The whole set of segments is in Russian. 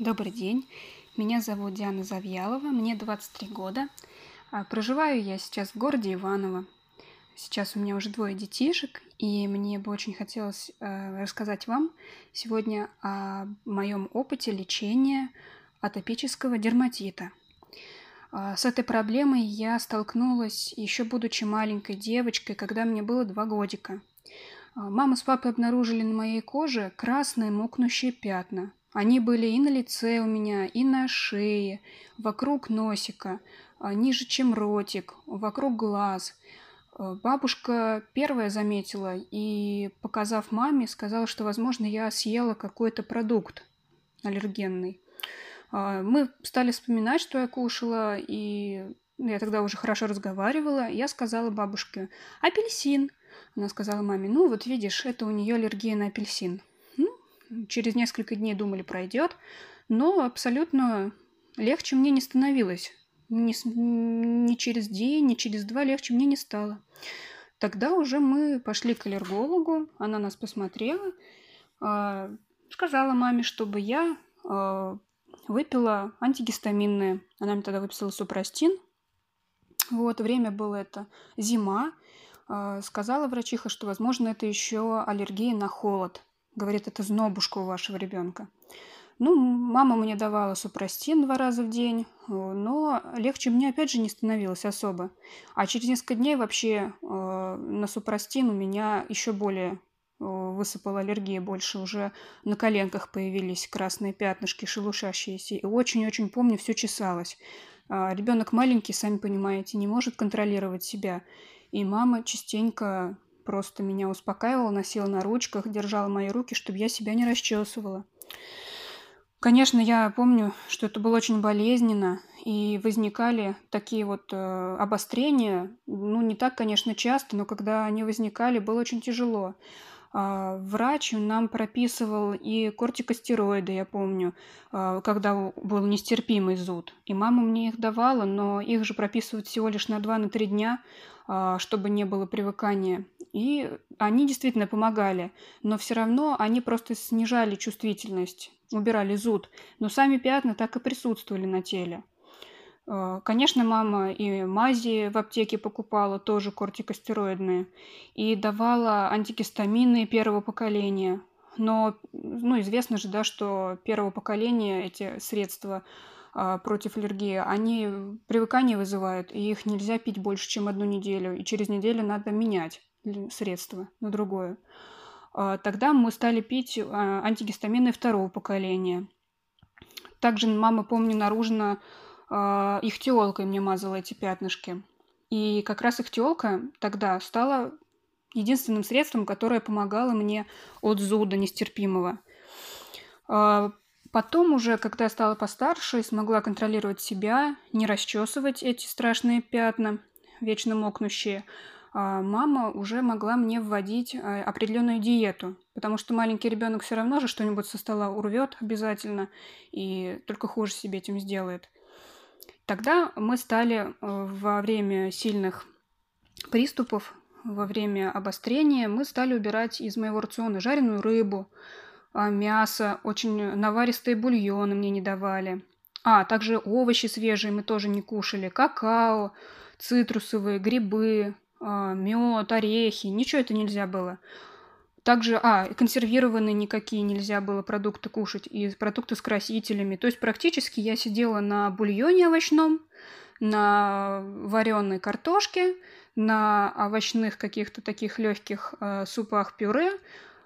Добрый день. Меня зовут Диана Завьялова, мне 23 года. А, Проживаю я сейчас в городе Иваново. Сейчас у меня уже двое детишек, и мне бы очень хотелось э, рассказать вам сегодня о моем опыте лечения атопического дерматита. А, С этой проблемой я столкнулась еще будучи маленькой девочкой, когда мне было два годика. А, Мама с папой обнаружили на моей коже красные мокнущие пятна. Они были и на лице у меня, и на шее, вокруг носика, а, ниже, чем ротик, вокруг глаз. Э, Бабушка первая заметила и, показав маме, сказала, что, возможно, я съела какой-то продукт аллергенный. А, Мы стали вспоминать, что я кушала, и я тогда уже хорошо разговаривала. Я сказала бабушке «апельсин». Она сказала маме, ну вот видишь, это у нее аллергия на апельсин. Через несколько дней думали пройдет, но абсолютно легче мне не становилось. Ни, ни через день, ни через два легче мне не стало. Тогда уже мы пошли к аллергологу, она нас посмотрела, а, сказала маме, чтобы я а, выпила антигистаминные. Она мне тогда выписала супрастин. Вот, время было это зима. А, Сказала врачиха, что, возможно, это еще аллергия на холод. Говорит, это знобушка у вашего ребенка. Ну, мама мне давала супрастин два раза в день, э, но легче мне опять же не становилось особо. А через несколько дней вообще э, на супрастин у меня еще более э, высыпала аллергия больше. Уже на коленках появились красные пятнышки, шелушащиеся. И очень-очень помню, все чесалось. А, Ребенок маленький, сами понимаете, не может контролировать себя. И мама частенько просто меня успокаивала, носила на ручках, держала мои руки, чтобы я себя не расчесывала. Конечно, я помню, что это было очень болезненно, и возникали такие вот э, обострения, ну, не так, конечно, часто, но когда они возникали, было очень тяжело. А, Врач нам прописывал и кортикостероиды, я помню, а, когда был нестерпимый зуд. И мама мне их давала, но их же прописывают всего лишь на 2-3 дня, а, чтобы не было привыкания. И они действительно помогали, но все равно они просто снижали чувствительность, убирали зуд. Но сами пятна так и присутствовали на теле. Э, Конечно, мама и мази в аптеке покупала, тоже кортикостероидные, и давала антигистамины первого поколения. Но, ну, известно же, да, что первого поколения эти средства а, против аллергии, они привыкание вызывают, и их нельзя пить больше, чем одну неделю, и через неделю надо менять средство на другое. А, Тогда мы стали пить а, антигистамины второго поколения. Также мама, помню, наружно а, ихтиолкой мне мазала эти пятнышки. И как раз ихтиолка тогда стала единственным средством, которое помогало мне от зуда нестерпимого. Потом уже, когда я стала постарше и смогла контролировать себя, не расчесывать эти страшные пятна, вечно мокнущие, а, мама уже могла мне вводить а, определенную диету, потому что маленький ребенок все равно же что-нибудь со стола урвет обязательно и только хуже себе этим сделает. Тогда мы стали э, во время сильных приступов, во время обострения, мы стали убирать из моего рациона жареную рыбу, а, мясо, очень наваристые бульоны мне не давали. А, также овощи свежие мы тоже не кушали, какао, цитрусовые, грибы, мед, орехи, ничего это нельзя было. Также, а, консервированные никакие нельзя было продукты кушать, и продукты с красителями. То есть практически я сидела на бульоне овощном, на вареной картошке, на овощных каких-то таких легких э, супах-пюре,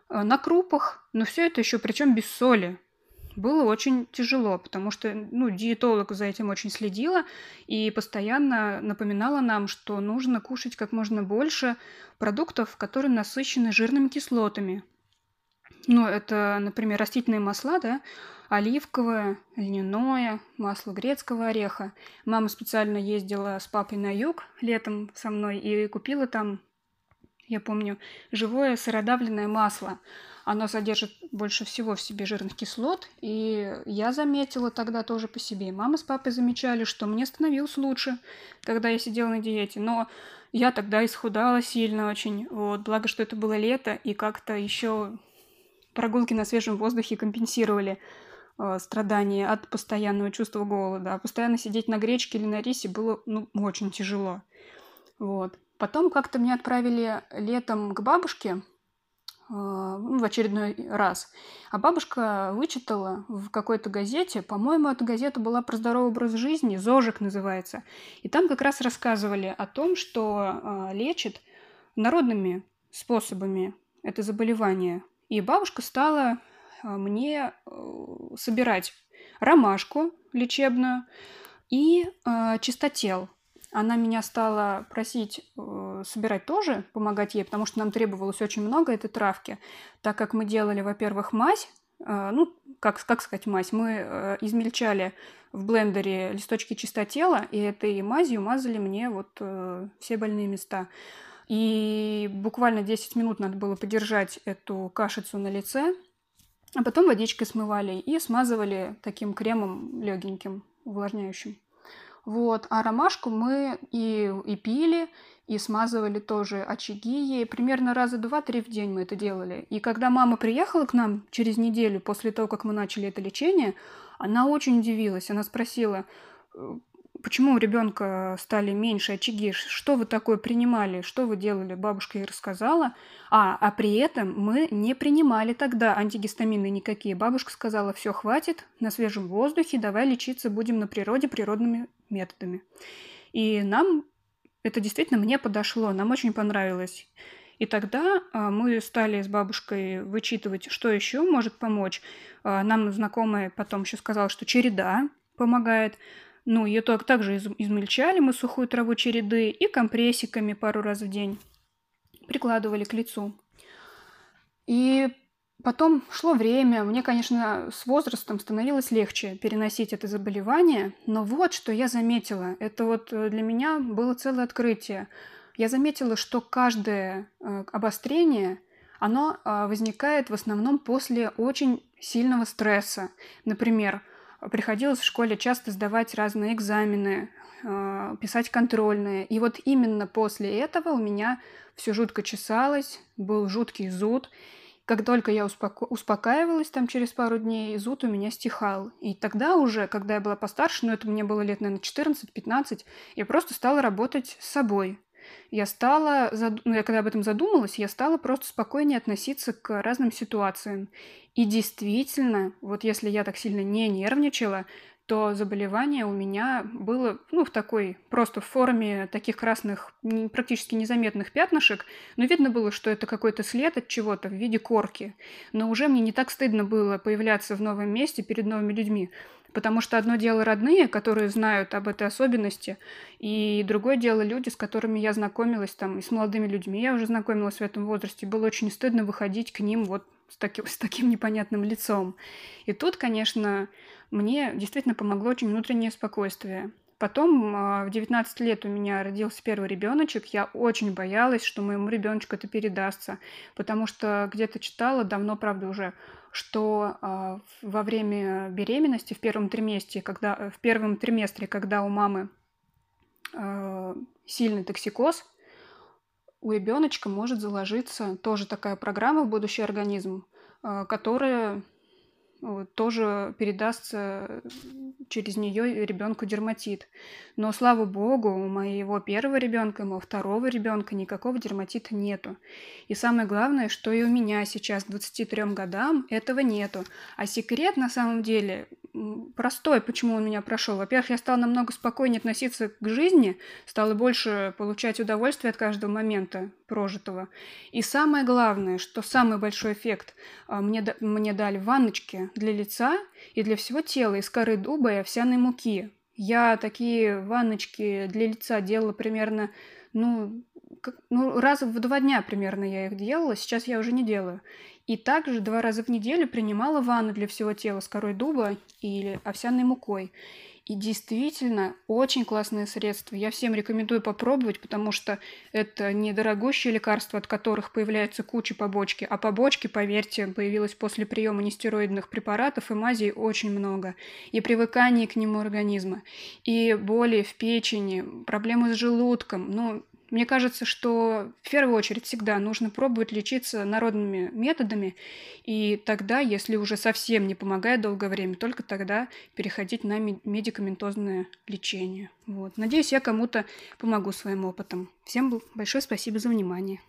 на крупах, но все это еще причем без соли. Было очень тяжело, потому что ну, диетолог за этим очень следила и постоянно напоминала нам, что нужно кушать как можно больше продуктов, которые насыщены жирными кислотами. Ну, это, например, растительные масла, да, оливковое, льняное, масло грецкого ореха. Мама специально ездила с папой на юг летом со мной и купила там, я помню, живое сыродавленное масло. Оно содержит больше всего в себе жирных кислот, и я заметила тогда тоже по себе. Мама с папой замечали, что мне становилось лучше, когда я сидела на диете. Но я тогда исхудала сильно очень. Вот, благо, что это было лето, и как-то еще прогулки на свежем воздухе компенсировали э, страдания от постоянного чувства голода. А постоянно сидеть на гречке или на рисе было ну, очень тяжело. Вот. Потом как-то меня отправили летом к бабушке, а, ну, в очередной раз. А бабушка вычитала в какой-то газете, по-моему, эта газета была про здоровый образ жизни, «Зожик» называется. И там как раз рассказывали о том, что э, лечит народными способами это заболевание. И бабушка стала мне э, собирать ромашку лечебную и э, чистотел она меня стала просить э, собирать тоже, помогать ей, потому что нам требовалось очень много этой травки, так как мы делали, во-первых, мазь, э, ну, как, как сказать мазь, мы э, измельчали в блендере листочки чистотела, и этой мазью мазали мне вот э, все больные места. И буквально 10 минут надо было подержать эту кашицу на лице, а потом водичкой смывали и смазывали таким кремом легеньким, увлажняющим. Вот. А ромашку мы и, и пили, и смазывали тоже очаги ей. Примерно раза два-три в день мы это делали. И когда мама приехала к нам через неделю после того, как мы начали это лечение, она очень удивилась. Она спросила, «Э, почему у ребенка стали меньше очаги, что вы такое принимали, что вы делали, бабушка ей рассказала. А, а при этом мы не принимали тогда антигистамины никакие. Бабушка сказала, все, хватит, на свежем воздухе, давай лечиться будем на природе природными методами. И нам это действительно мне подошло, нам очень понравилось. И тогда а, мы стали с бабушкой вычитывать, что еще может помочь. А, нам знакомая потом еще сказала, что череда помогает. Ну, ее так, также из, измельчали мы сухую траву череды и компрессиками пару раз в день прикладывали к лицу. И потом шло время. Мне, конечно, с возрастом становилось легче переносить это заболевание. Но вот что я заметила. Это вот э, для меня было целое открытие. Я заметила, что каждое э, обострение, оно э, возникает в основном после очень сильного стресса. Например, приходилось в школе часто сдавать разные экзамены, э, писать контрольные. И вот именно после этого у меня все жутко чесалось, был жуткий зуд. Как только я успоко- успокаивалась там через пару дней, зуд у меня стихал. И тогда уже, когда я была постарше, ну это мне было лет, наверное, 14-15, я просто стала работать с собой. Я стала, ну, я когда об этом задумалась, я стала просто спокойнее относиться к разным ситуациям. И действительно, вот если я так сильно не нервничала, то заболевание у меня было, ну, в такой, просто в форме таких красных, практически незаметных пятнышек, но видно было, что это какой-то след от чего-то в виде корки. Но уже мне не так стыдно было появляться в новом месте перед новыми людьми, потому что одно дело родные, которые знают об этой особенности, и другое дело люди, с которыми я знакомилась, там, и с молодыми людьми я уже знакомилась в этом возрасте, было очень стыдно выходить к ним вот с таким, с таким непонятным лицом. И тут, конечно, мне действительно помогло очень внутреннее спокойствие. Потом а, в 19 лет у меня родился первый ребеночек. Я очень боялась, что моему ребеночку это передастся, потому что где-то читала давно, правда, уже, что э, во время беременности в первом триместре, когда в первом триместре, когда у мамы э, сильный токсикоз, у ребеночка может заложиться тоже такая программа в будущий организм, э, которая тоже передастся через нее ребенку дерматит. Но, слава богу, у моего первого ребенка, у моего второго ребенка никакого дерматита нету. И самое главное, что и у меня сейчас, к 23 годам, этого нету. А секрет, на самом деле, простой, почему он меня прошел. Во-первых, я стала намного спокойнее относиться к жизни, стала больше получать удовольствие от каждого момента прожитого. И самое главное, что самый большой эффект а, мне, мне дали ванночки для лица и для всего тела из коры дуба и овсяной муки. Я такие ванночки для лица делала примерно, ну, как, ну, раз в два дня примерно я их делала, сейчас я уже не делаю. И также два раза в неделю принимала ванну для всего тела с корой дуба или овсяной мукой. И действительно, очень классное средство. Я всем рекомендую попробовать, потому что это недорогущие лекарства, от которых появляется куча побочки. А побочки, поверьте, появилось после приема нестероидных препаратов и мазей очень много. И привыкание к нему организма, и боли в печени, проблемы с желудком. Ну, Мне кажется, что в первую очередь всегда нужно пробовать лечиться народными методами, и тогда, если уже совсем не помогает долгое время, только тогда переходить на медикаментозное лечение. Вот. Надеюсь, я кому-то помогу своим опытом. Всем большое спасибо за внимание.